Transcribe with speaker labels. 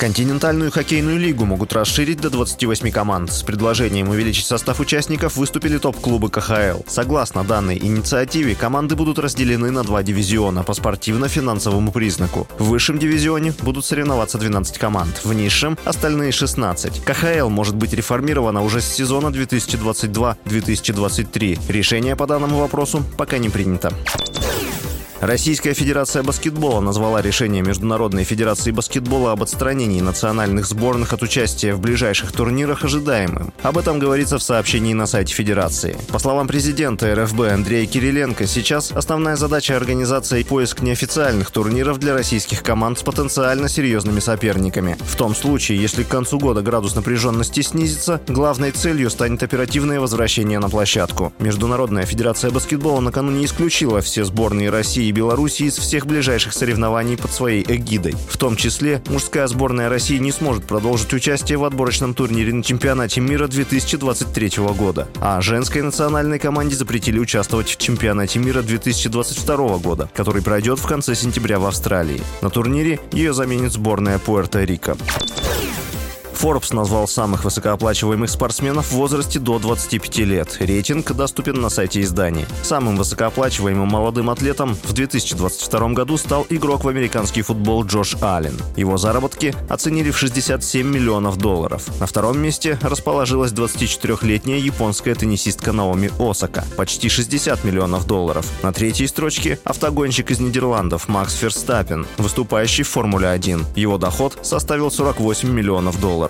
Speaker 1: Континентальную хоккейную лигу могут расширить до 28 команд. С предложением увеличить состав участников выступили топ-клубы КХЛ. Согласно данной инициативе, команды будут разделены на два дивизиона по спортивно-финансовому признаку. В высшем дивизионе будут соревноваться 12 команд, в низшем – остальные 16. КХЛ может быть реформирована уже с сезона 2022-2023. Решение по данному вопросу пока не принято. Российская Федерация баскетбола назвала решение Международной Федерации баскетбола об отстранении национальных сборных от участия в ближайших турнирах ожидаемым. Об этом говорится в сообщении на сайте Федерации. По словам президента РФБ Андрея Кириленко, сейчас основная задача организации – поиск неофициальных турниров для российских команд с потенциально серьезными соперниками. В том случае, если к концу года градус напряженности снизится, главной целью станет оперативное возвращение на площадку. Международная Федерация баскетбола накануне исключила все сборные России и Беларуси из всех ближайших соревнований под своей эгидой. В том числе мужская сборная России не сможет продолжить участие в отборочном турнире на чемпионате мира 2023 года, а женской национальной команде запретили участвовать в чемпионате мира 2022 года, который пройдет в конце сентября в Австралии. На турнире ее заменит сборная Пуэрто-Рико. Forbes назвал самых высокооплачиваемых спортсменов в возрасте до 25 лет. Рейтинг доступен на сайте издания. Самым высокооплачиваемым молодым атлетом в 2022 году стал игрок в американский футбол Джош Аллен. Его заработки оценили в 67 миллионов долларов. На втором месте расположилась 24-летняя японская теннисистка Наоми Осака – почти 60 миллионов долларов. На третьей строчке – автогонщик из Нидерландов Макс Ферстаппен, выступающий в Формуле-1. Его доход составил 48 миллионов долларов